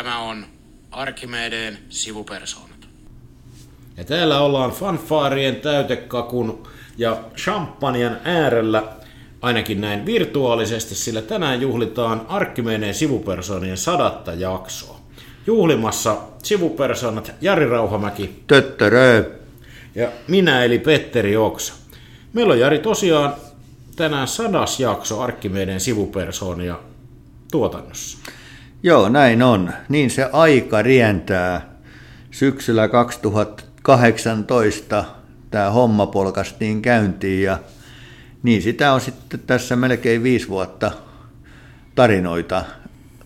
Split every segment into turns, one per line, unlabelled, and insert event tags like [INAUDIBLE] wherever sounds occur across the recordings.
Tämä on Arkimedeen sivupersoonat.
Ja täällä ollaan fanfaarien täytekakun ja champanjan äärellä, ainakin näin virtuaalisesti, sillä tänään juhlitaan Arkkimedeen sivupersoonien sadatta jaksoa. Juhlimassa sivupersoonat Jari Rauhamäki
Töttörö.
ja minä eli Petteri Oksa. Meillä on Jari tosiaan tänään sadas jakso Arkkimedeen sivupersoonia tuotannossa.
Joo, näin on. Niin se aika rientää. Syksyllä 2018 tämä homma polkastiin käyntiin ja niin sitä on sitten tässä melkein viisi vuotta tarinoita,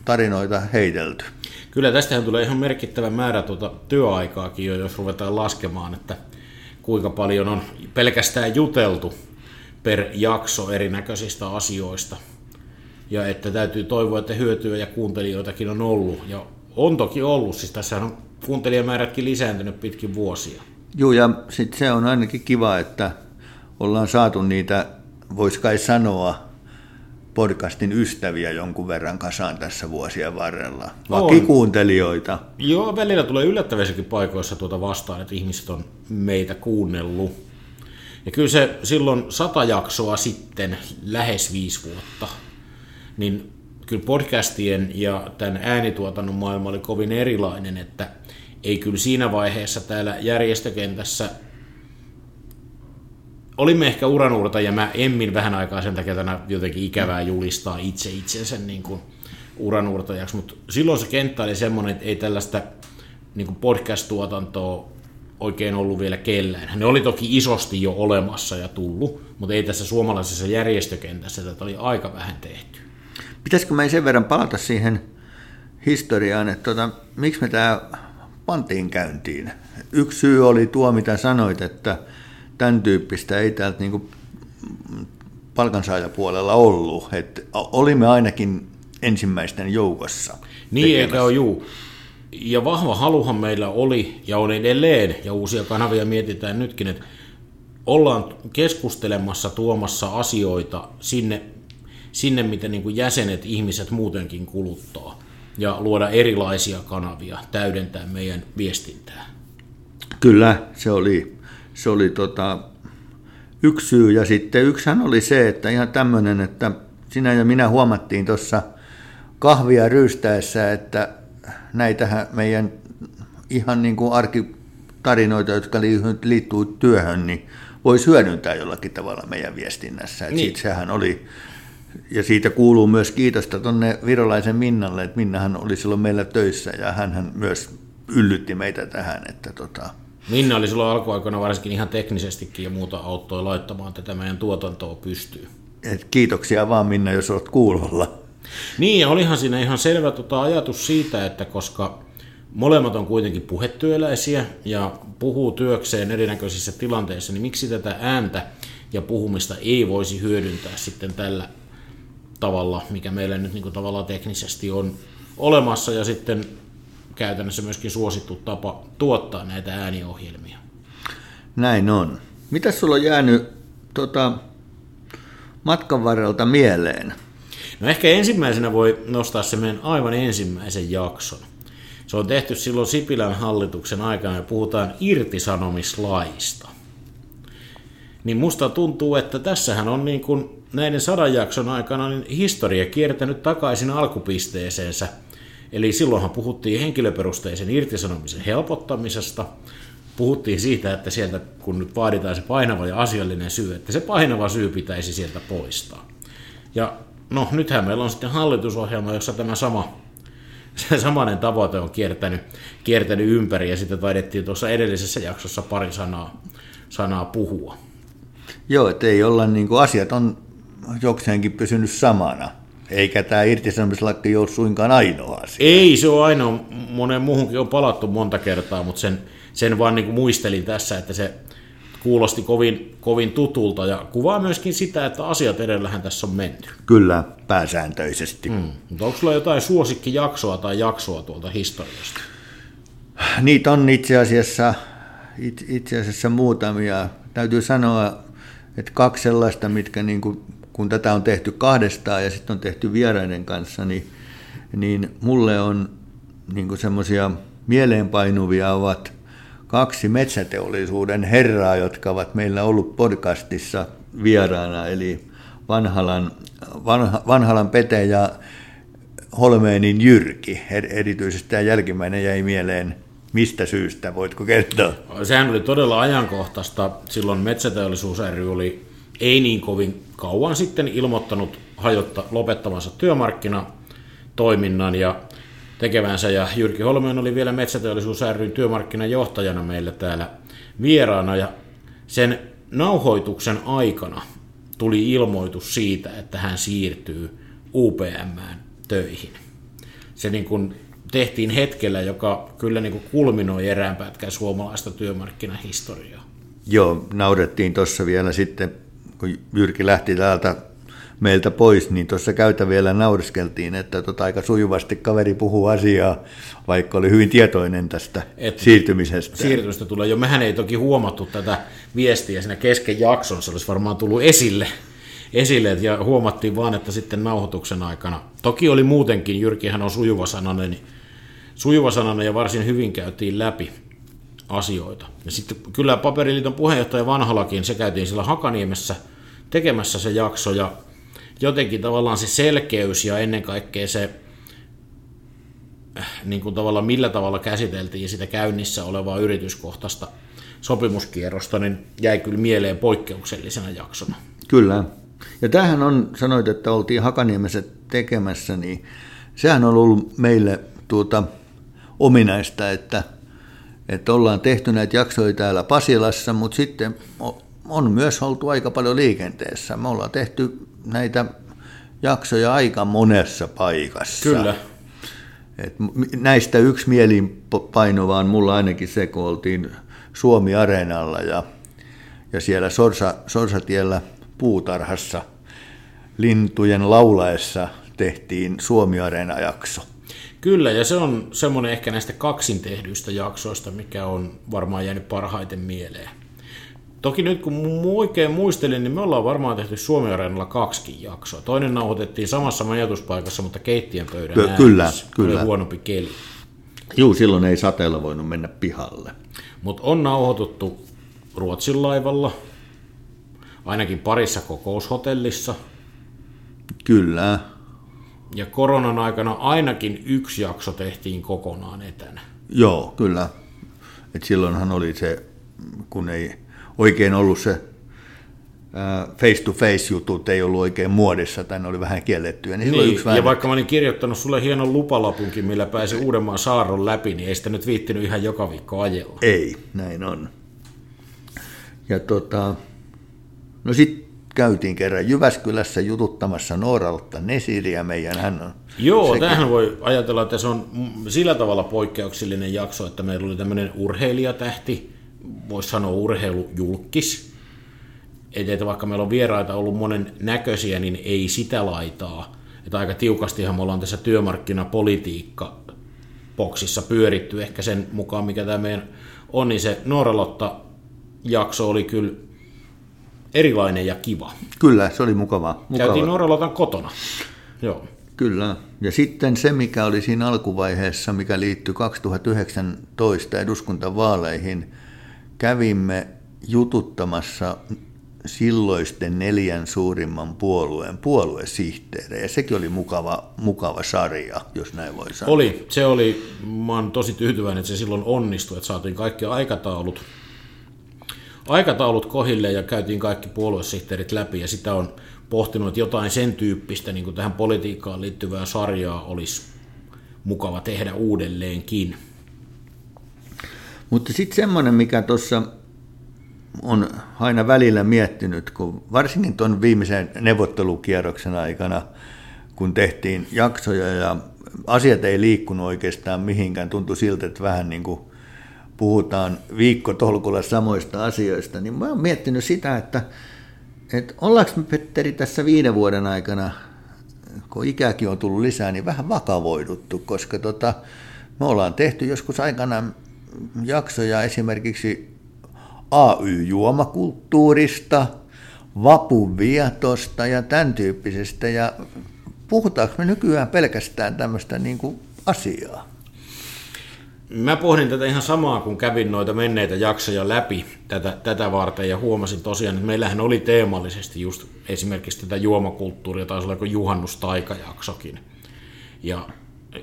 tarinoita heitelty.
Kyllä tästähän tulee ihan merkittävä määrä tuota työaikaakin jo, jos ruvetaan laskemaan, että kuinka paljon on pelkästään juteltu per jakso erinäköisistä asioista. Ja että täytyy toivoa, että hyötyä ja kuuntelijoitakin on ollut. Ja on toki ollut, siis tässä on kuuntelijamäärätkin lisääntynyt pitkin vuosia.
Joo, ja sitten se on ainakin kiva, että ollaan saatu niitä, voisi kai sanoa, podcastin ystäviä jonkun verran kasaan tässä vuosien varrella. Vakikuuntelijoita.
Joo, välillä tulee yllättävissäkin paikoissa tuota vastaan, että ihmiset on meitä kuunnellut. Ja kyllä se silloin sata jaksoa sitten, lähes viisi vuotta, niin kyllä podcastien ja tämän äänituotannon maailma oli kovin erilainen, että ei kyllä siinä vaiheessa täällä järjestökentässä olimme ehkä uranuurta ja mä emmin vähän aikaa sen takia tänä jotenkin ikävää julistaa itse itsensä niin kuin uranuurtajaksi, mutta silloin se kenttä oli semmoinen, että ei tällaista niin kuin podcast-tuotantoa oikein ollut vielä kellään. Ne oli toki isosti jo olemassa ja tullut, mutta ei tässä suomalaisessa järjestökentässä tätä oli aika vähän tehty.
Pitäisikö me sen verran palata siihen historiaan, että tota, miksi me tämä pantiin käyntiin? Yksi syy oli tuo, mitä sanoit, että tämän tyyppistä ei täältä niin palkansaajapuolella ollut. Että olimme ainakin ensimmäisten joukossa.
Niin tekemässä. eikä ole juu. Ja vahva haluhan meillä oli ja on edelleen, ja uusia kanavia mietitään nytkin, että ollaan keskustelemassa, tuomassa asioita sinne, sinne mitä niin kuin jäsenet, ihmiset muutenkin kuluttaa, ja luoda erilaisia kanavia, täydentää meidän viestintää.
Kyllä, se oli, se oli tota, yksi syy, ja sitten yksihän oli se, että ihan tämmöinen, että sinä ja minä huomattiin tuossa kahvia ryystäessä, että näitähän meidän ihan niin kuin arkitarinoita, jotka liittyy työhön, niin voisi hyödyntää jollakin tavalla meidän viestinnässä. Niin. Siitä sehän oli, ja siitä kuuluu myös kiitosta tuonne virolaisen Minnalle, että Minnahan oli silloin meillä töissä ja hän myös yllytti meitä tähän. Että tota...
Minna oli silloin alkuaikoina varsinkin ihan teknisestikin ja muuta auttoi laittamaan tätä meidän tuotantoa pystyyn.
Et kiitoksia vaan Minna, jos olet kuulolla.
Niin, ja olihan siinä ihan selvä tota ajatus siitä, että koska molemmat on kuitenkin puhetyöläisiä ja puhuu työkseen erinäköisissä tilanteissa, niin miksi tätä ääntä ja puhumista ei voisi hyödyntää sitten tällä tavalla, mikä meillä nyt niin kuin tavallaan teknisesti on olemassa ja sitten käytännössä myöskin suosittu tapa tuottaa näitä ääniohjelmia.
Näin on. Mitä sulla on jäänyt tota, matkan varrelta mieleen?
No ehkä ensimmäisenä voi nostaa se meidän aivan ensimmäisen jakson. Se on tehty silloin Sipilän hallituksen aikana ja puhutaan irtisanomislaista. Niin musta tuntuu, että tässähän on niin kuin näiden sadan jakson aikana niin historia kiertänyt takaisin alkupisteeseensä. Eli silloinhan puhuttiin henkilöperusteisen irtisanomisen helpottamisesta, puhuttiin siitä, että sieltä kun nyt vaaditaan se painava ja asiallinen syy, että se painava syy pitäisi sieltä poistaa. Ja no nythän meillä on sitten hallitusohjelma, jossa tämä sama, [LAUGHS] se samanen tavoite on kiertänyt, kiertänyt ympäri ja sitten taidettiin tuossa edellisessä jaksossa pari sanaa, sanaa puhua.
Joo, että ei olla niin kuin asiat on jokseenkin pysynyt samana. Eikä tämä irtisanomislakki ole suinkaan ainoa asia.
Ei, se on ainoa. Monen muuhunkin on palattu monta kertaa, mutta sen, sen vaan niin kuin muistelin tässä, että se kuulosti kovin, kovin tutulta ja kuvaa myöskin sitä, että asiat edellähän tässä on menty.
Kyllä, pääsääntöisesti. Mm.
Mutta onko sulla jotain suosikkijaksoa tai jaksoa tuolta historiasta?
Niitä on itse asiassa, itse asiassa muutamia. Täytyy sanoa, että kaksi sellaista, mitkä niin kuin, kun tätä on tehty kahdestaan ja sitten on tehty vieraiden kanssa, niin, niin mulle on niin semmoisia mieleenpainuvia ovat kaksi metsäteollisuuden herraa, jotka ovat meillä ollut podcastissa vieraana, eli Vanhalan, Vanha, Vanhalan Pete ja Holmeenin Jyrki. Erityisesti tämä jälkimmäinen jäi mieleen Mistä syystä, voitko kertoa?
Sehän oli todella ajankohtaista. Silloin Metsäteollisuus ry oli ei niin kovin kauan sitten ilmoittanut hajotta, lopettavansa työmarkkinatoiminnan ja tekevänsä. Ja Jyrki Holmeen oli vielä Metsäteollisuus ryn työmarkkinajohtajana meillä täällä vieraana. Ja sen nauhoituksen aikana tuli ilmoitus siitä, että hän siirtyy UPMään töihin. Se niin kuin tehtiin hetkellä, joka kyllä niin kuin kulminoi erään pätkän suomalaista työmarkkinahistoriaa.
Joo, naurettiin tuossa vielä sitten, kun Jyrki lähti täältä meiltä pois, niin tuossa käytä vielä nauriskeltiin, että tota aika sujuvasti kaveri puhuu asiaa, vaikka oli hyvin tietoinen tästä Et siirtymisestä.
Siirtymistä tulee jo. Mehän ei toki huomattu tätä viestiä siinä kesken jakson, se olisi varmaan tullut esille, esille ja huomattiin vaan, että sitten nauhoituksen aikana, toki oli muutenkin, Jyrkihän on sujuva sananen, niin sujuva sananen ja varsin hyvin käytiin läpi asioita. Ja sitten kyllä Paperiliiton puheenjohtaja Vanhalakin, se käytiin sillä Hakaniemessä tekemässä se jakso ja jotenkin tavallaan se selkeys ja ennen kaikkea se äh, niin kuin tavallaan millä tavalla käsiteltiin sitä käynnissä olevaa yrityskohtaista sopimuskierrosta, niin jäi kyllä mieleen poikkeuksellisena jaksona.
Kyllä. Ja tämähän on, sanoit, että oltiin Hakaniemessä tekemässä, niin sehän on ollut meille tuota, ominaista, että, että ollaan tehty näitä jaksoja täällä Pasilassa, mutta sitten on myös oltu aika paljon liikenteessä. Me ollaan tehty näitä jaksoja aika monessa paikassa.
Kyllä.
Et näistä yksi mielipaino vaan mulla ainakin se, kun oltiin Suomi-areenalla ja, ja siellä Sorsa, Sorsatiellä puutarhassa lintujen laulaessa tehtiin Suomi-areena-jakso.
Kyllä, ja se on semmoinen ehkä näistä kaksin tehdyistä jaksoista, mikä on varmaan jäänyt parhaiten mieleen. Toki nyt kun oikein muistelin, niin me ollaan varmaan tehty Suomi Areenalla kaksikin jaksoa. Toinen nauhoitettiin samassa majoituspaikassa, mutta keittiön pöydän
Ky- Kyllä, kyllä.
Oli huonompi keli.
Juu, silloin ei sateella voinut mennä pihalle.
Mutta on nauhoitettu Ruotsin laivalla, ainakin parissa kokoushotellissa.
Kyllä.
Ja koronan aikana ainakin yksi jakso tehtiin kokonaan etänä.
Joo, kyllä. Et silloinhan oli se, kun ei oikein ollut se face-to-face-jutut ei ollut oikein muodissa tai ne oli vähän kiellettyä.
Niin, niin yksi ja vaikka mä olin kirjoittanut sulle hienon lupalapunkin, millä pääsi Uudenmaan saarron läpi, niin ei sitä nyt viittinyt ihan joka viikko ajella.
Ei, näin on. Ja tota, no sitten käytiin kerran Jyväskylässä jututtamassa Nooralta Nesiriä, meidän hän on.
Joo, sekin. tähän voi ajatella, että se on sillä tavalla poikkeuksellinen jakso, että meillä oli tämmöinen urheilijatähti, voisi sanoa urheilujulkis, että vaikka meillä on vieraita ollut monen näköisiä, niin ei sitä laitaa. Että aika tiukastihan me ollaan tässä työmarkkinapolitiikka boksissa pyöritty ehkä sen mukaan, mikä tämä meidän on, niin se Nooralotta jakso oli kyllä erilainen ja kiva.
Kyllä, se oli mukava.
mukava. Käytiin Nooralotan kotona. Joo.
Kyllä. Ja sitten se, mikä oli siinä alkuvaiheessa, mikä liittyi 2019 eduskuntavaaleihin, kävimme jututtamassa silloisten neljän suurimman puolueen puoluesihteerejä. Sekin oli mukava, mukava sarja, jos näin voi sanoa.
Oli. Se oli, mä olen tosi tyytyväinen, että se silloin onnistui, että saatiin kaikki aikataulut, aikataulut kohille ja käytiin kaikki puoluesihteerit läpi ja sitä on pohtinut, että jotain sen tyyppistä niin kuin tähän politiikkaan liittyvää sarjaa olisi mukava tehdä uudelleenkin.
Mutta sitten semmoinen, mikä tuossa on aina välillä miettinyt, kun varsinkin tuon viimeisen neuvottelukierroksen aikana, kun tehtiin jaksoja ja asiat ei liikkunut oikeastaan mihinkään, tuntui siltä, että vähän niin kuin puhutaan viikkotolkulla samoista asioista, niin mä oon miettinyt sitä, että, että ollaanko me Petteri tässä viiden vuoden aikana, kun ikäkin on tullut lisää, niin vähän vakavoiduttu, koska tota, me ollaan tehty joskus aikana jaksoja esimerkiksi AY-juomakulttuurista, vapun vietosta ja tämän tyyppisestä. Ja puhutaanko me nykyään pelkästään tämmöistä niin kuin asiaa?
Mä pohdin tätä ihan samaa, kun kävin noita menneitä jaksoja läpi tätä, tätä varten ja huomasin tosiaan, että meillähän oli teemallisesti just esimerkiksi tätä juomakulttuuria, taisi olla juhannustaikajaksokin. Ja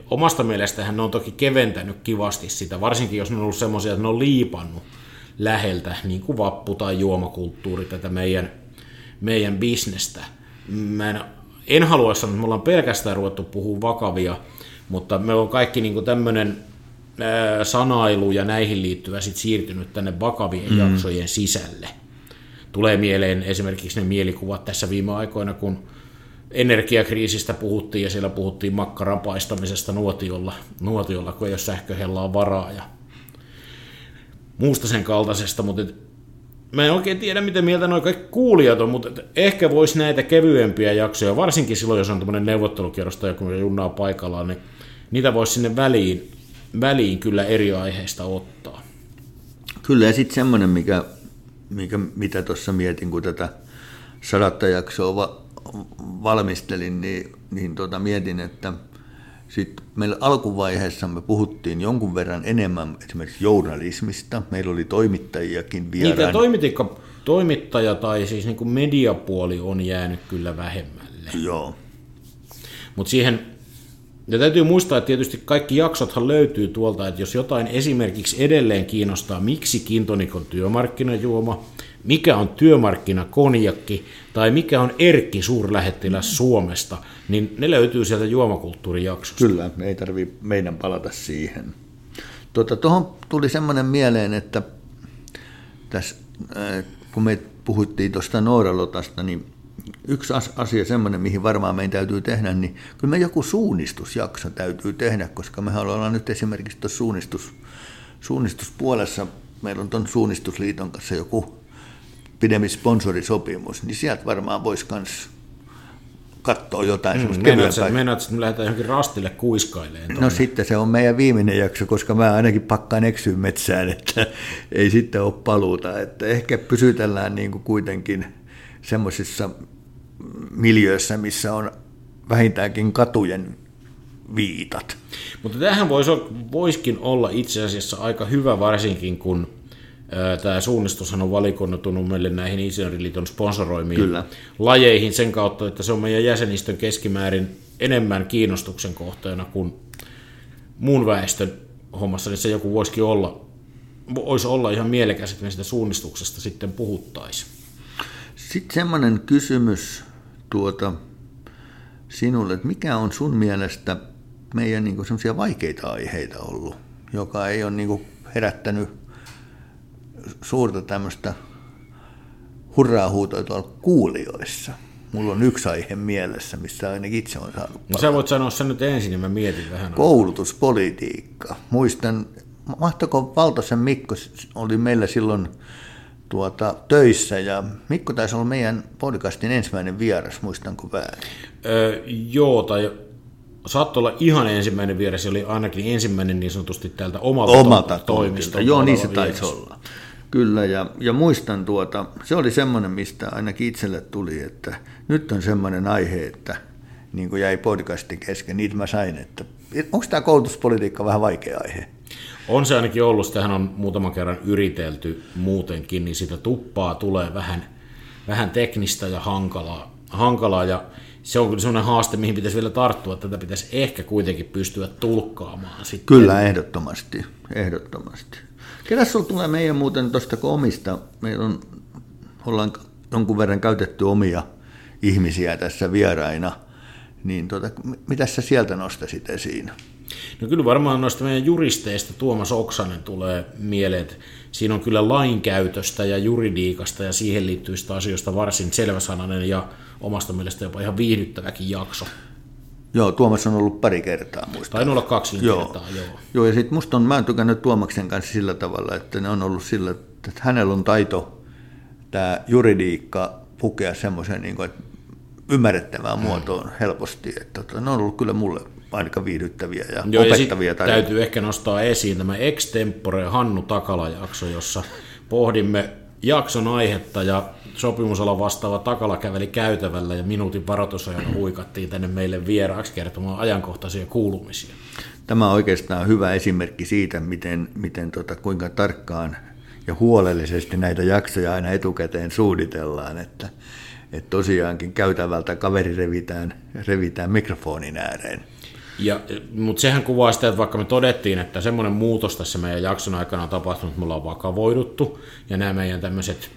omasta mielestähän ne on toki keventänyt kivasti sitä, varsinkin jos ne on ollut semmoisia, että ne on liipannut läheltä, niin kuin vappu tai juomakulttuuri, tätä meidän, meidän bisnestä. Mä en, en halua sanoa, että me ollaan pelkästään ruvettu puhua vakavia, mutta me on kaikki niin tämmöinen sanailu ja näihin liittyvä sit siirtynyt tänne vakavien mm. jaksojen sisälle. Tulee mieleen esimerkiksi ne mielikuvat tässä viime aikoina, kun energiakriisistä puhuttiin ja siellä puhuttiin makkaran paistamisesta nuotiolla, nuotiolla kun ei ole sähköhellaa varaa ja muusta sen kaltaisesta, mutta et, mä en oikein tiedä, miten mieltä noin kaikki kuulijat on, mutta et, ehkä voisi näitä kevyempiä jaksoja, varsinkin silloin, jos on tämmöinen neuvottelukierros tai joku junnaa paikallaan, niin niitä voisi sinne väliin, väliin kyllä eri aiheista ottaa.
Kyllä, ja sitten semmoinen, mikä, mikä, mitä tuossa mietin, kun tätä sadatta jaksoa va- valmistelin, niin, niin tota mietin, että sitten meillä alkuvaiheessa me puhuttiin jonkun verran enemmän esimerkiksi journalismista. Meillä oli toimittajiakin vieraan.
Niitä toimitikka, toimittaja tai siis niin kuin mediapuoli on jäänyt kyllä vähemmälle.
Joo.
Mutta siihen, ja täytyy muistaa, että tietysti kaikki jaksothan löytyy tuolta, että jos jotain esimerkiksi edelleen kiinnostaa, miksi kintonik on työmarkkinajuoma, mikä on työmarkkinakonjakki tai mikä on Erkki suurlähettiläs Suomesta, niin ne löytyy sieltä juomakulttuurijaksosta.
Kyllä, ei tarvi meidän palata siihen. Tuota, tuohon tuli semmoinen mieleen, että tässä, äh, kun me puhuttiin tuosta Nooralotasta, niin yksi asia semmoinen, mihin varmaan meidän täytyy tehdä, niin kyllä me joku suunnistusjakso täytyy tehdä, koska me ollaan nyt esimerkiksi tuossa suunnistus, suunnistuspuolessa, meillä on tuon suunnistusliiton kanssa joku pidempi sponsorisopimus, niin sieltä varmaan voisi myös katsoa jotain mm, semmoista.
Meinaat, että me lähdetään johonkin rastille kuiskailemaan.
No sitten se on meidän viimeinen jakso, koska mä ainakin pakkaan eksyyn metsään, että ei sitten ole paluuta. Että ehkä pysytellään niin kuin kuitenkin semmoisissa miljöissä, missä on vähintäänkin katujen viitat.
Mutta tähän voisi, voisikin olla itse asiassa aika hyvä, varsinkin kun Tämä suunnistushan on valikoitunut meille näihin Insinööriliiton sponsoroimiin Kyllä. lajeihin sen kautta, että se on meidän jäsenistön keskimäärin enemmän kiinnostuksen kohteena kuin muun väestön hommassa, niin se joku voisikin olla, voisi olla ihan mielekäs, että me sitä suunnistuksesta sitten puhuttaisiin.
Sitten semmoinen kysymys tuota, sinulle, että mikä on sun mielestä meidän niin semmoisia vaikeita aiheita ollut, joka ei ole niin herättänyt suurta tämmöistä hurraa huutoa tuolla kuulijoissa. Mulla on yksi aihe mielessä, missä ainakin itse on saanut
No sä voit sanoa sen nyt ensin, niin mä mietin vähän.
Koulutuspolitiikka. Muistan, mahtako Valtosen Mikko oli meillä silloin tuota, töissä ja Mikko taisi olla meidän podcastin ensimmäinen vieras, muistanko väärin?
Öö, joo, tai saattoi olla ihan ensimmäinen vieras, oli ainakin ensimmäinen niin sanotusti täältä omalta, omalta toimistolta.
Joo, niin se taisi olla. Kyllä, ja, ja muistan tuota, se oli semmoinen, mistä ainakin itselle tuli, että nyt on semmoinen aihe, että niin kuin jäi podcastin kesken, niitä mä sain, että onko tämä koulutuspolitiikka vähän vaikea aihe?
On se ainakin ollut, sitähän on muutaman kerran yritelty muutenkin, niin sitä tuppaa tulee vähän, vähän teknistä ja hankalaa, hankalaa ja se on kyllä sellainen haaste, mihin pitäisi vielä tarttua, että tätä pitäisi ehkä kuitenkin pystyä tulkkaamaan. Sitten.
Kyllä, ehdottomasti, ehdottomasti. Ketäs sulla tulee meidän muuten tuosta omista? Meillä on, ollaan jonkun verran käytetty omia ihmisiä tässä vieraina, niin tota, mitä sä sieltä nostasit esiin?
No kyllä varmaan noista meidän juristeista Tuomas Oksanen tulee mieleen, että siinä on kyllä lainkäytöstä ja juridiikasta ja siihen liittyvistä asioista varsin selväsanainen ja omasta mielestä jopa ihan viihdyttäväkin jakso.
Joo, Tuomas on ollut pari kertaa,
muistan. Tain olla kaksi joo. kertaa, joo.
Joo, ja sitten musta on, mä oon tykännyt Tuomaksen kanssa sillä tavalla, että ne on ollut sillä, että hänellä on taito tämä juridiikka pukea semmoisen niin kuin, ymmärrettävään mm. muotoon helposti. Että, tota, ne on ollut kyllä mulle aika viihdyttäviä ja Joo, opettavia. Ja
täytyy ehkä nostaa esiin tämä Extempore Hannu Takala-jakso, jossa pohdimme jakson aihetta ja sopimusala vastaava Takala käveli käytävällä ja minuutin varoitusajalla huikattiin tänne meille vieraaksi kertomaan ajankohtaisia kuulumisia.
tämä on oikeastaan hyvä esimerkki siitä, miten, miten tota, kuinka tarkkaan ja huolellisesti näitä jaksoja aina etukäteen suunnitellaan, että, että tosiaankin käytävältä kaveri revitään, revitään mikrofonin ääreen.
Ja, mutta sehän kuvaa sitä, että vaikka me todettiin, että semmoinen muutos tässä meidän jakson aikana on tapahtunut, me ollaan vakavoiduttu, ja nämä meidän tämmöiset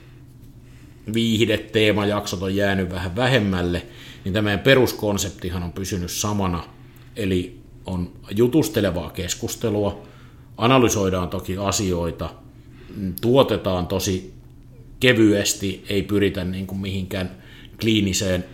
viihdeteemajaksot on jäänyt vähän vähemmälle, niin tämä meidän peruskonseptihan on pysynyt samana, eli on jutustelevaa keskustelua, analysoidaan toki asioita, tuotetaan tosi kevyesti, ei pyritä niin kuin mihinkään kliiniseen,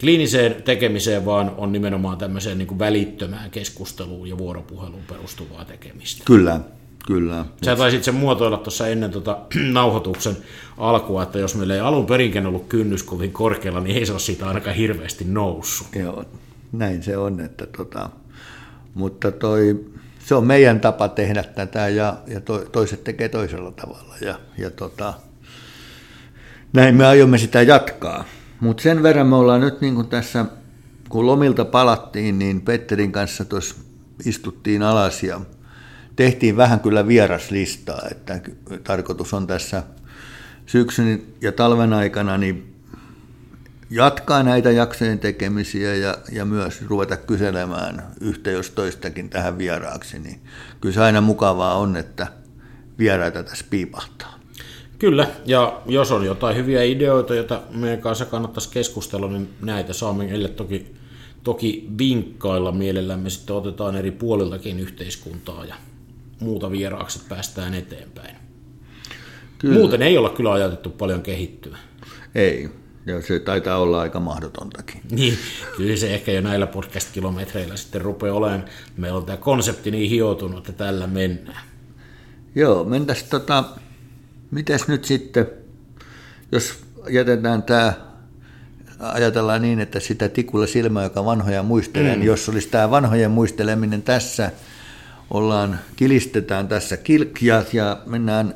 kliiniseen tekemiseen, vaan on nimenomaan tämmöiseen niin kuin välittömään keskusteluun ja vuoropuheluun perustuvaa tekemistä.
Kyllä, kyllä.
Sä taisit sen muotoilla tuossa ennen tota, [CLEARS THROAT] nauhoituksen alkua, että jos meillä ei alun perinkään ollut kynnys kovin korkealla, niin ei se ole siitä ainakaan hirveästi noussut.
Joo, näin se on, että tota, mutta toi, se on meidän tapa tehdä tätä ja, ja to, toiset tekee toisella tavalla ja, ja tota, näin me aiomme sitä jatkaa. Mutta sen verran me ollaan nyt niin kuin tässä, kun lomilta palattiin, niin Petterin kanssa tuossa istuttiin alas ja tehtiin vähän kyllä vieraslistaa, että tarkoitus on tässä syksyn ja talven aikana niin jatkaa näitä jaksojen tekemisiä ja, ja myös ruveta kyselemään yhtä jos toistakin tähän vieraaksi, niin kyllä se aina mukavaa on, että vieraita tässä piipahtaa.
Kyllä, ja jos on jotain hyviä ideoita, joita meidän kanssa kannattaisi keskustella, niin näitä saamme meille toki, toki vinkkailla mielellämme. Sitten otetaan eri puoliltakin yhteiskuntaa ja muuta vieraaksi, että päästään eteenpäin. Kyllä. Muuten ei olla kyllä ajatettu paljon kehittyä.
Ei, ja se taitaa olla aika mahdotontakin.
Niin, kyllä se ehkä jo näillä podcast-kilometreillä sitten rupeaa olemaan. Meillä on tämä konsepti niin hioutunut, että tällä mennään.
Joo, mentäs tota, mitäs nyt sitten, jos jätetään tämä, ajatellaan niin, että sitä tikulla silmä, joka vanhoja muistelee, mm. niin jos olisi tämä vanhojen muisteleminen tässä, ollaan, kilistetään tässä kilkjat ja mennään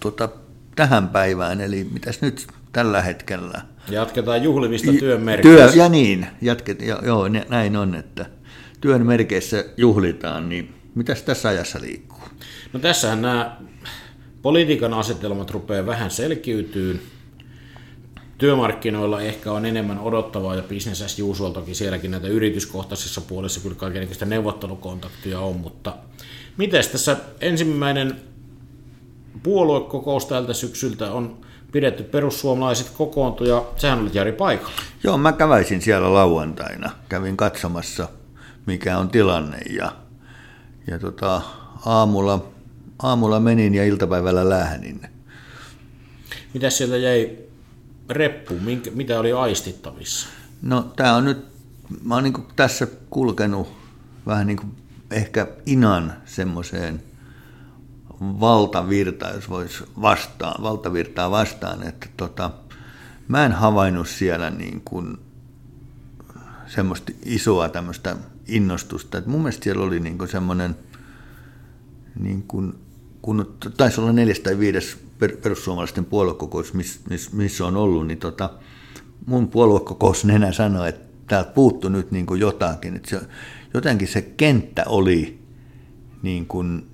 tota, tähän päivään, eli mitäs nyt tällä hetkellä.
Jatketaan juhlivista työn merkeissä.
Työ, ja niin, jatket, joo, joo, näin on, että työn merkeissä juhlitaan, niin mitäs tässä ajassa liikkuu?
No tässähän nämä politiikan asetelmat rupeaa vähän selkiytyyn. Työmarkkinoilla ehkä on enemmän odottavaa ja business as usual, toki sielläkin näitä yrityskohtaisissa puolissa kyllä kaikenlaista neuvottelukontaktia on, mutta miten tässä ensimmäinen puoluekokous tältä syksyltä on pidetty perussuomalaiset kokoontu ja sehän oli Jari paikalla.
Joo, mä käväisin siellä lauantaina. Kävin katsomassa, mikä on tilanne ja, ja tota, aamulla, aamulla menin ja iltapäivällä lähdin.
Mitä sieltä jäi reppu? mitä oli aistittavissa?
No tämä on nyt, mä oon niin tässä kulkenut vähän niin kuin ehkä inan semmoiseen valtavirta, jos voisi vastaan, valtavirtaa vastaan, että tota, mä en havainnut siellä niin kuin semmoista isoa tämmöistä innostusta. Et mun mielestä siellä oli niin kuin semmoinen, niin kuin, kun taisi olla neljäs tai viides perussuomalaisten puoluekokous, missä miss, miss on ollut, niin tota, mun puoluekokous nenä sanoi, että täältä puuttu nyt niin kuin jotakin. Että se, jotenkin se kenttä oli niin kuin,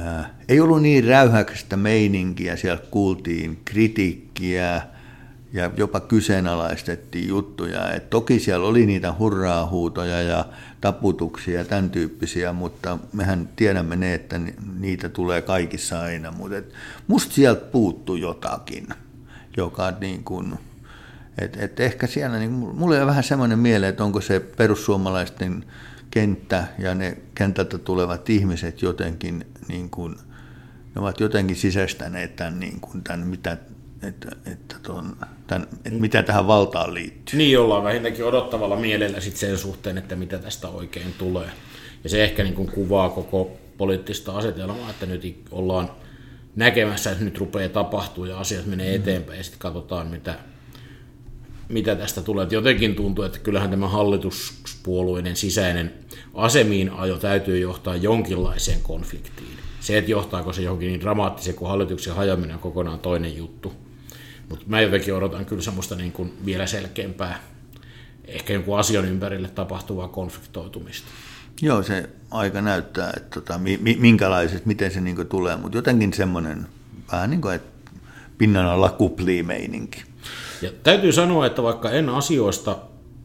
Äh, ei ollut niin räyhäkästä meininkiä, siellä kuultiin kritiikkiä ja jopa kyseenalaistettiin juttuja. Et toki siellä oli niitä hurraa-huutoja ja taputuksia ja tämän tyyppisiä, mutta mehän tiedämme ne, että niitä tulee kaikissa aina. Mutta musta sieltä puuttuu jotakin, joka niin kuin, et, et ehkä siellä, niin mulla on vähän semmoinen mieleen, että onko se perussuomalaisten kenttä ja ne kentältä tulevat ihmiset jotenkin, niin kuin, ne ovat jotenkin sisäistäneet tämän, niin kuin, tämän mitä, että, että ton, tämän, että mitä tähän valtaan liittyy.
Niin, ollaan vähintäänkin odottavalla mielellä sit sen suhteen, että mitä tästä oikein tulee. Ja se ehkä niin kuin kuvaa koko poliittista asetelmaa, että nyt ollaan näkemässä, että nyt rupeaa tapahtua ja asiat menee mm-hmm. eteenpäin ja sitten katsotaan, mitä, mitä tästä tulee. Jotenkin tuntuu, että kyllähän tämä hallituspuolueiden sisäinen asemiin ajo täytyy johtaa jonkinlaiseen konfliktiin. Se, että johtaako se johonkin niin dramaattiseen kuin hallituksen hajoaminen on kokonaan toinen juttu. Mutta mä jotenkin odotan kyllä semmoista niin kuin vielä selkeämpää, ehkä jonkun asian ympärille tapahtuvaa konfliktoitumista.
Joo, se aika näyttää, että tota, mi, minkälaiset, miten se niin tulee, mutta jotenkin semmoinen vähän niin kuin, että pinnan alla kuplii meininki.
Ja täytyy sanoa, että vaikka en asioista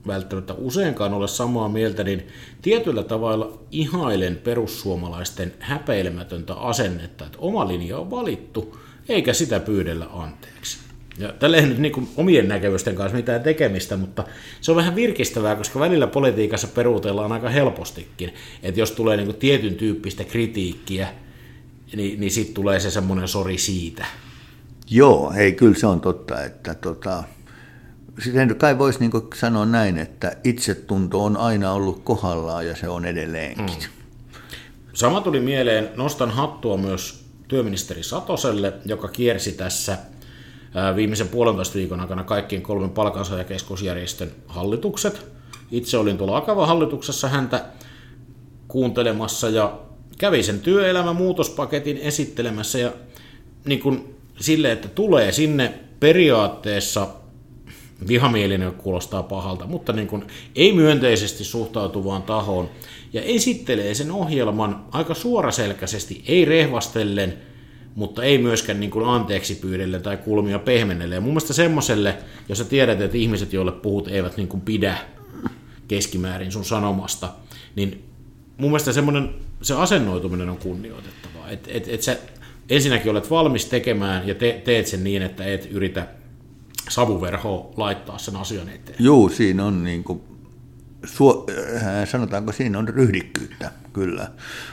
välttämättä useinkaan ole samaa mieltä, niin tietyllä tavalla ihailen perussuomalaisten häpeilemätöntä asennetta, että oma linja on valittu, eikä sitä pyydellä anteeksi. Ja tällä ei nyt niin omien näkemysten kanssa mitään tekemistä, mutta se on vähän virkistävää, koska välillä politiikassa peruutellaan aika helpostikin. Että jos tulee niin tietyn tyyppistä kritiikkiä, niin, niin sitten tulee se semmoinen sori siitä.
Joo, ei, kyllä se on totta, että tota, sitten kai voisi niin sanoa näin, että itsetunto on aina ollut kohdallaan ja se on edelleenkin. Mm.
Sama tuli mieleen, nostan hattua myös työministeri Satoselle, joka kiersi tässä viimeisen puolentoista viikon aikana kaikkien kolmen palkansaajakeskusjärjestön hallitukset. Itse olin tuolla Akava hallituksessa häntä kuuntelemassa ja kävi sen työelämän muutospaketin esittelemässä ja niin kuin sille, että tulee sinne periaatteessa vihamielinen kuulostaa pahalta, mutta niin kuin ei myönteisesti suhtautuvaan tahoon ja esittelee sen ohjelman aika suoraselkäisesti, ei rehvastellen, mutta ei myöskään niin kuin anteeksi pyydellen tai kulmia pehmennelle. Ja mun mielestä semmoiselle, jos sä tiedät, että ihmiset, joille puhut, eivät niin kuin pidä keskimäärin sun sanomasta, niin mun mielestä semmoinen, se asennoituminen on kunnioitettavaa. Että et, et sä ensinnäkin olet valmis tekemään ja te, teet sen niin, että et yritä savuverhoa laittaa sen asian eteen.
Joo, siinä on niin kuin, suo, äh, sanotaanko siinä on ryhdikkyyttä, kyllä.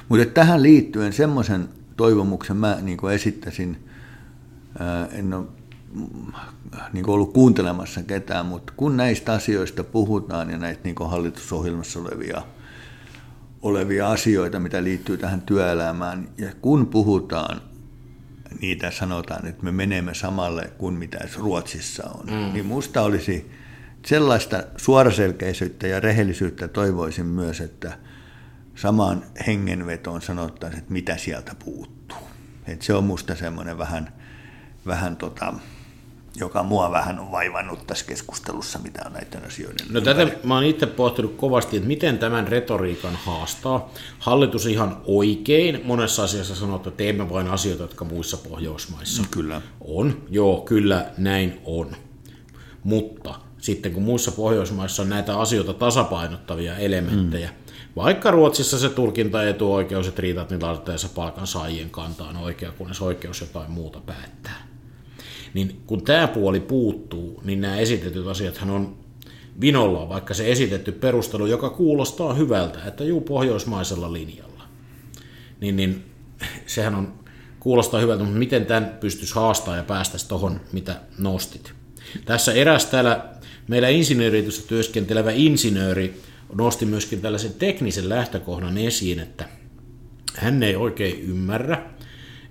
Mutta tähän liittyen semmoisen toivomuksen mä niin kuin esittäisin, en ole niin kuin ollut kuuntelemassa ketään, mutta kun näistä asioista puhutaan ja näistä niin kuin hallitusohjelmassa olevia, olevia asioita, mitä liittyy tähän työelämään, ja kun puhutaan niitä sanotaan, että me menemme samalle kuin mitä Ruotsissa on, mm. niin musta olisi sellaista suoraselkeisyyttä ja rehellisyyttä toivoisin myös, että samaan hengenvetoon sanottaisiin, että mitä sieltä puuttuu. Et se on musta semmoinen vähän, vähän tota, joka mua vähän on vaivannut tässä keskustelussa, mitä on näiden asioiden.
No tätä mä oon itse pohtinut kovasti, että miten tämän retoriikan haastaa. Hallitus ihan oikein monessa asiassa sanoo, että teemme vain asioita, jotka muissa Pohjoismaissa
kyllä.
on. Joo, kyllä näin on. Mutta sitten kun muissa Pohjoismaissa on näitä asioita tasapainottavia elementtejä, mm. Vaikka Ruotsissa se tulkinta etuoikeus, että riitat niin palkan palkansaajien kantaan oikea, kunnes oikeus jotain muuta päättää niin kun tämä puoli puuttuu, niin nämä esitetyt asiathan on vinolla, vaikka se esitetty perustelu, joka kuulostaa hyvältä, että juu pohjoismaisella linjalla. Niin, niin sehän on, kuulostaa hyvältä, mutta miten tämän pystyisi haastaa ja päästä tuohon, mitä nostit. Tässä eräs täällä meillä insinöörityssä työskentelevä insinööri nosti myöskin tällaisen teknisen lähtökohdan esiin, että hän ei oikein ymmärrä,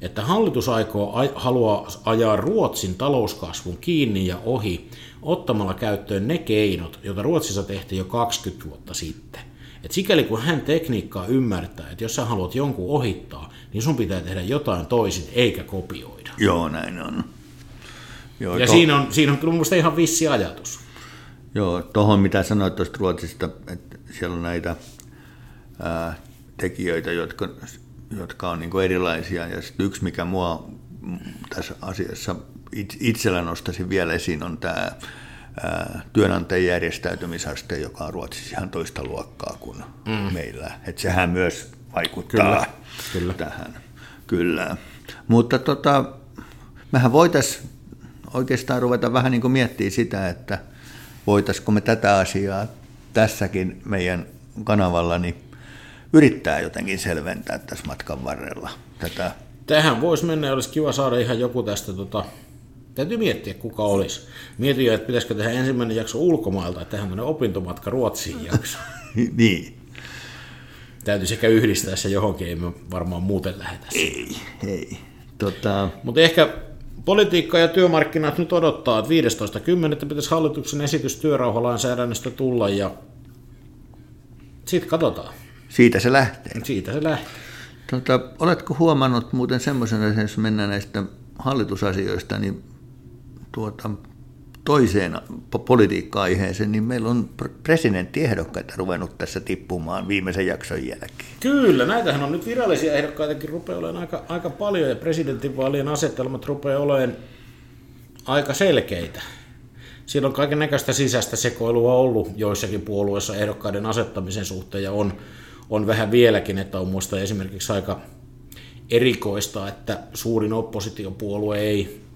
että hallitus aikoo haluaa ajaa Ruotsin talouskasvun kiinni ja ohi ottamalla käyttöön ne keinot, joita Ruotsissa tehtiin jo 20 vuotta sitten. Et sikäli kun hän tekniikkaa ymmärtää, että jos sä haluat jonkun ohittaa, niin sun pitää tehdä jotain toisin eikä kopioida.
Joo, näin on.
Joo, ja to... siinä, on, siinä on kyllä mun ihan vissi ajatus.
Joo, tuohon mitä sanoit tuosta Ruotsista, että siellä on näitä ää, tekijöitä, jotka jotka on niin erilaisia. Ja sitten yksi, mikä mua tässä asiassa itsellä nostaisin vielä esiin, on tämä työnantajien järjestäytymisaste, joka on Ruotsissa ihan toista luokkaa kuin mm. meillä. Että sehän myös vaikuttaa kyllä, kyllä. tähän. Kyllä. Mutta tota, mehän voitaisiin oikeastaan ruveta vähän niin kuin miettiä sitä, että voitaisiko me tätä asiaa tässäkin meidän kanavalla niin yrittää jotenkin selventää tässä matkan varrella tätä.
Tähän voisi mennä, olisi kiva saada ihan joku tästä, tota, täytyy miettiä kuka olisi. Mietin jo, että pitäisikö tehdä ensimmäinen jakso ulkomailta, että tehdään opintomatka Ruotsiin jakso. [LAUGHS]
niin.
Täytyy sekä yhdistää se johonkin, ei me varmaan muuten lähetä
Ei, ei. Tota...
Mutta ehkä politiikka ja työmarkkinat nyt odottaa, että 15.10. pitäisi hallituksen esitys työrauhalainsäädännöstä tulla ja sitten katsotaan.
Siitä se lähtee.
Siitä se lähtee.
Tota, oletko huomannut muuten semmoisen, jos mennään näistä hallitusasioista, niin tuota, toiseen po- politiikka-aiheeseen, niin meillä on pr- presidenttiehdokkaita ruvennut tässä tippumaan viimeisen jakson jälkeen.
Kyllä, näitähän on nyt virallisia ehdokkaitakin rupeaa olemaan aika, aika paljon ja presidentinvaalien asetelmat rupeaa olemaan aika selkeitä. Siellä on kaiken näköistä sisäistä sekoilua ollut joissakin puolueissa ehdokkaiden asettamisen suhteen ja on, on vähän vieläkin, että on muista esimerkiksi aika erikoista, että suurin oppositiopuolue ei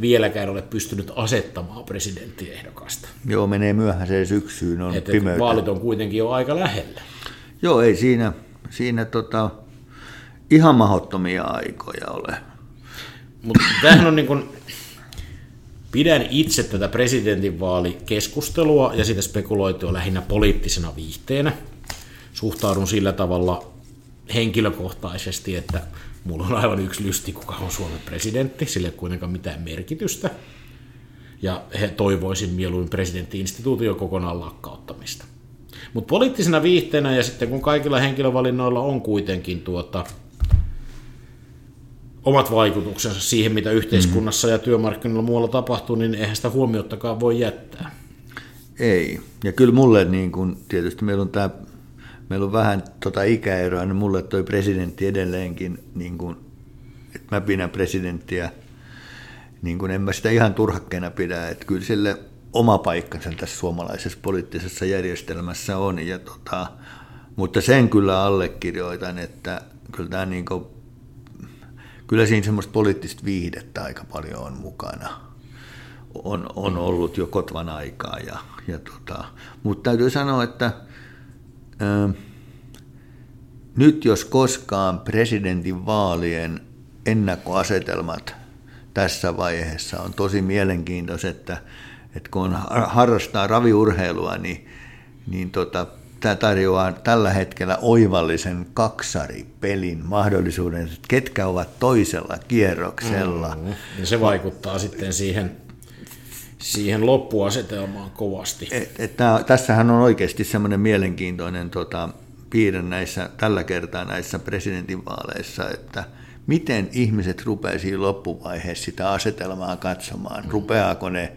vieläkään ole pystynyt asettamaan presidenttiehdokasta.
Joo, menee myöhäiseen syksyyn, on
Että
pimeyttä.
vaalit on kuitenkin jo aika lähellä.
Joo, ei siinä, siinä tota, ihan mahdottomia aikoja ole.
Mutta tämähän on niin kuin, pidän itse tätä presidentinvaalikeskustelua ja sitä spekuloitua lähinnä poliittisena viihteenä. Suhtaudun sillä tavalla henkilökohtaisesti, että mulla on aivan yksi lysti, kuka on Suomen presidentti, sillä ei kuitenkaan mitään merkitystä. Ja he toivoisin mieluummin presidenttiinstituution kokonaan lakkauttamista. Mutta poliittisena viihteenä ja sitten kun kaikilla henkilövalinnoilla on kuitenkin tuota, omat vaikutuksensa siihen, mitä yhteiskunnassa ja työmarkkinoilla muualla tapahtuu, niin eihän sitä huomiottakaan voi jättää.
Ei. Ja kyllä mulle, niin kun, tietysti meillä on, tää, meillä on vähän tota ikäeroa, niin mulle toi presidentti edelleenkin, niin kun, että mä pidän presidenttiä, niin kun en mä sitä ihan turhakkeena pidä, että kyllä sille oma paikkansa tässä suomalaisessa poliittisessa järjestelmässä on. Ja tota, mutta sen kyllä allekirjoitan, että kyllä, tämä niin kuin, kyllä siinä semmoista poliittista viihdettä aika paljon on mukana. On, on ollut jo kotvan aikaa. Ja, ja tota, mutta täytyy sanoa, että nyt jos koskaan presidentin vaalien ennakkoasetelmat tässä vaiheessa on tosi mielenkiintoiset, että, että kun harrastaa raviurheilua, niin, niin tota, tämä tarjoaa tällä hetkellä oivallisen kaksaripelin mahdollisuuden, että ketkä ovat toisella kierroksella.
Mm, ja se vaikuttaa sitten siihen, siihen loppuasetelmaan kovasti.
Et, et tää, tässähän on oikeasti semmoinen mielenkiintoinen tota, piirre näissä, tällä kertaa näissä presidentinvaaleissa, että miten ihmiset rupeaa siinä loppuvaiheessa sitä asetelmaa katsomaan. Rupeaako ne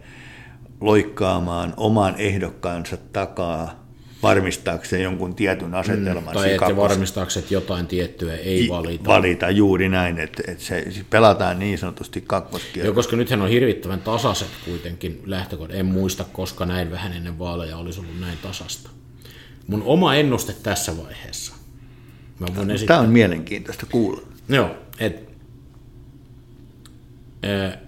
loikkaamaan oman ehdokkaansa takaa varmistaakseen jonkun tietyn asetelman.
Mm, tai että varmistaakseen, että jotain tiettyä ei valita.
Valita juuri näin, että, että se pelataan niin sanotusti kakkoskierros.
Joo, koska nythän on hirvittävän tasaiset kuitenkin lähtökohdat. En muista, koska näin vähän ennen vaaleja olisi ollut näin tasasta. Mun oma ennuste tässä vaiheessa. Mä voin
Tämä
esittää.
on mielenkiintoista kuulla.
Joo, että et,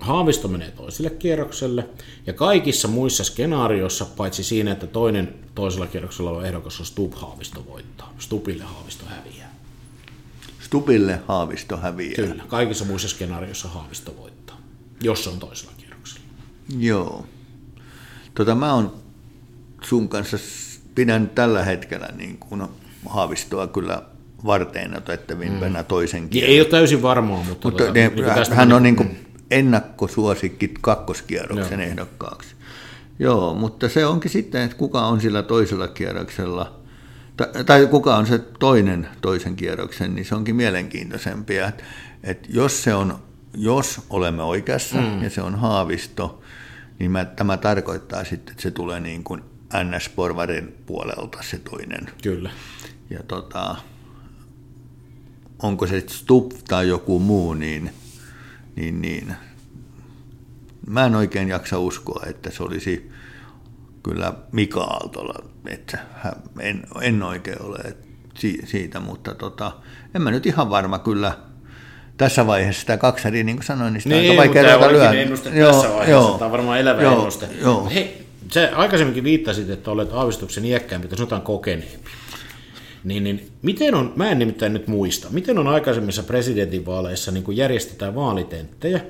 Haavisto menee toiselle kierrokselle, ja kaikissa muissa skenaarioissa, paitsi siinä, että toinen toisella kierroksella oleva ehdokas on Stub Haavisto voittaa. Stupille Haavisto häviää.
Stupille Haavisto häviää.
Kyllä, kaikissa muissa skenaarioissa Haavisto voittaa, jos se on toisella kierroksella.
Joo. Tota, mä on sun kanssa, pidän tällä hetkellä niin kuin Haavistoa kyllä varteen otettavimpana mm. toisen kierroksen.
ei ole täysin varmaa, mutta,
Mutta
tota,
ne,
niin
hän
meni-
on niin kuin ennakkosuosikki kakkoskierroksen
Joo.
ehdokkaaksi. Joo, mutta se onkin sitten, että kuka on sillä toisella kierroksella, tai, tai kuka on se toinen toisen kierroksen, niin se onkin mielenkiintoisempia. Että, että jos se on, jos olemme oikeassa mm. ja se on haavisto, niin mä, tämä tarkoittaa sitten, että se tulee niin kuin NS-porvarin puolelta se toinen.
Kyllä.
Ja tota, onko se Stubb tai joku muu, niin, niin, niin mä en oikein jaksa uskoa, että se olisi kyllä Mika Aaltola, että en, en oikein ole siitä, mutta tota, en mä nyt ihan varma kyllä tässä vaiheessa sitä kaksaria, niin kuin sanoin, niin sitä
Niin,
aika vaikea
mutta
lyödä.
ennuste tässä vaiheessa. Tämä on varmaan elävä
joo,
ennuste.
Joo.
Hei, sä aikaisemminkin viittasit, että olet aavistuksen iäkkäämpi, tai sanotaan kokeneempi. Niin, niin, miten on, mä en nimittäin nyt muista, miten on aikaisemmissa presidentinvaaleissa, niin kun järjestetään vaalitenttejä,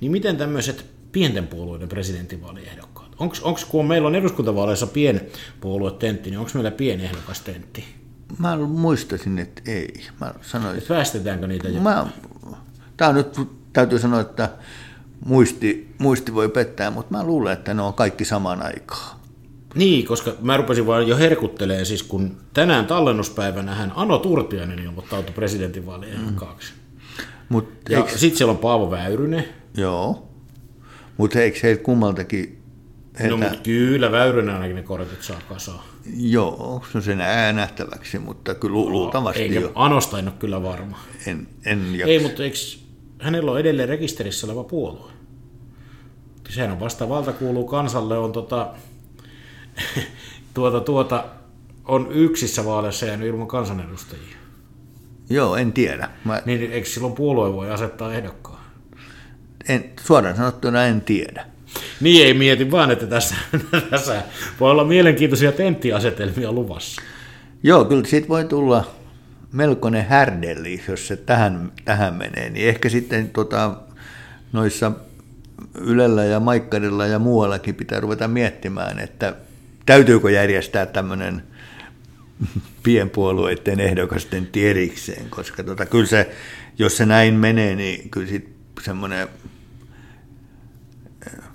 niin miten tämmöiset pienten puolueiden presidentinvaaliehdokkaat, onko kun meillä on eduskuntavaaleissa pienpuoluetentti, niin onko meillä pienehdokastentti?
Mä muistasin, että ei. Mä sanoisin,
Päästetäänkö niitä jo?
Mä, tää on nyt, täytyy sanoa, että muisti, muisti voi pettää, mutta mä luulen, että ne on kaikki samaan aikaan.
Niin, koska mä rupesin vaan jo herkutteleen, siis kun tänään tallennuspäivänä hän Ano Turtiainen ilmoittautui presidentinvaalien ehdokkaaksi.
Mut,
Ja
eiks,
sitten siellä on Paavo Väyrynen,
joo. Mutta eikö heiltä kummaltakin,
No,
heiltä,
mutta kyllä Väyrynen ainakin ne kortit saa kasaan.
joo, se on sen nähtäväksi, mutta kyllä lu- luultavasti
Eikä
jo.
Anosta en ole kyllä varma.
En, en jaksa.
Ei, mutta eikö hänellä on edelleen rekisterissä oleva puolue? Sehän on vasta valta kuuluu kansalle, on tota, [LAUGHS] tuota, tuota, on yksissä vaaleissa jäänyt ilman kansanedustajia.
Joo, en tiedä. Mä
Niin eikö silloin puolue voi asettaa ehdokkaan?
en, suoraan sanottuna en tiedä.
Niin ei mieti vaan, että tässä, [LAUGHS] tässä voi olla mielenkiintoisia tenttiasetelmia luvassa.
Joo, kyllä siitä voi tulla melkoinen härdelli, jos se tähän, tähän menee. Niin ehkä sitten tota, noissa Ylellä ja Maikkarilla ja muuallakin pitää ruveta miettimään, että täytyykö järjestää tämmöinen pienpuolueiden ehdokasten erikseen, koska tota, kyllä se, jos se näin menee, niin kyllä sit semmoinen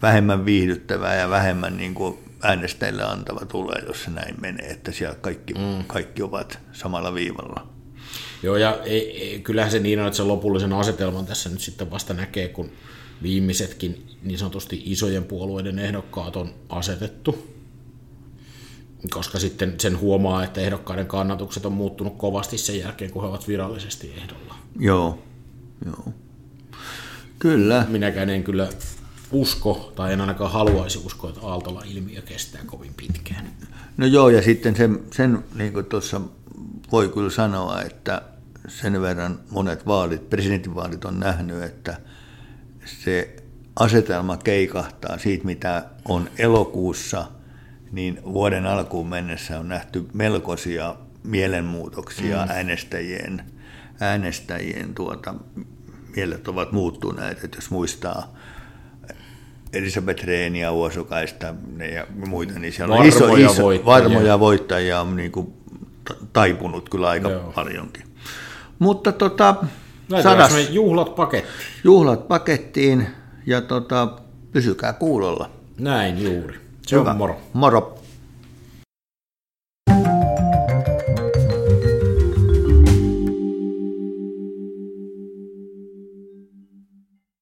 vähemmän viihdyttävää ja vähemmän niin kuin äänestäjille antava tulee, jos se näin menee, että siellä kaikki, mm. kaikki ovat samalla viivalla.
Joo, ja ei, ei, kyllähän se niin on, että se lopullisen asetelman tässä nyt sitten vasta näkee, kun viimeisetkin niin sanotusti isojen puolueiden ehdokkaat on asetettu. Koska sitten sen huomaa, että ehdokkaiden kannatukset on muuttunut kovasti sen jälkeen, kun he ovat virallisesti ehdolla.
Joo, joo. Kyllä,
Minäkään en kyllä usko, tai en ainakaan haluaisi uskoa, että Aaltola-ilmiö kestää kovin pitkään.
no joo, ja sitten sen, sen niin kuin tuossa voi kyllä sanoa, että sen verran monet vaalit, presidentinvaalit on nähnyt, että se asetelma keikahtaa siitä, mitä on elokuussa, niin vuoden alkuun mennessä on nähty melkoisia mielenmuutoksia mm. äänestäjien, äänestäjien tuota, mielet ovat muuttuneet, että jos muistaa Elisabeth Reenia, Uosukaista ne ja muita, niin siellä on iso,
Varmoja
iso,
voittajia.
varmoja voittajia on niin kuin taipunut kyllä aika
Joo.
Paljonkin. Mutta tota, sadas
juhlat paketti.
juhlat pakettiin ja tota, pysykää kuulolla.
Näin juuri. Se on moro.
Moro.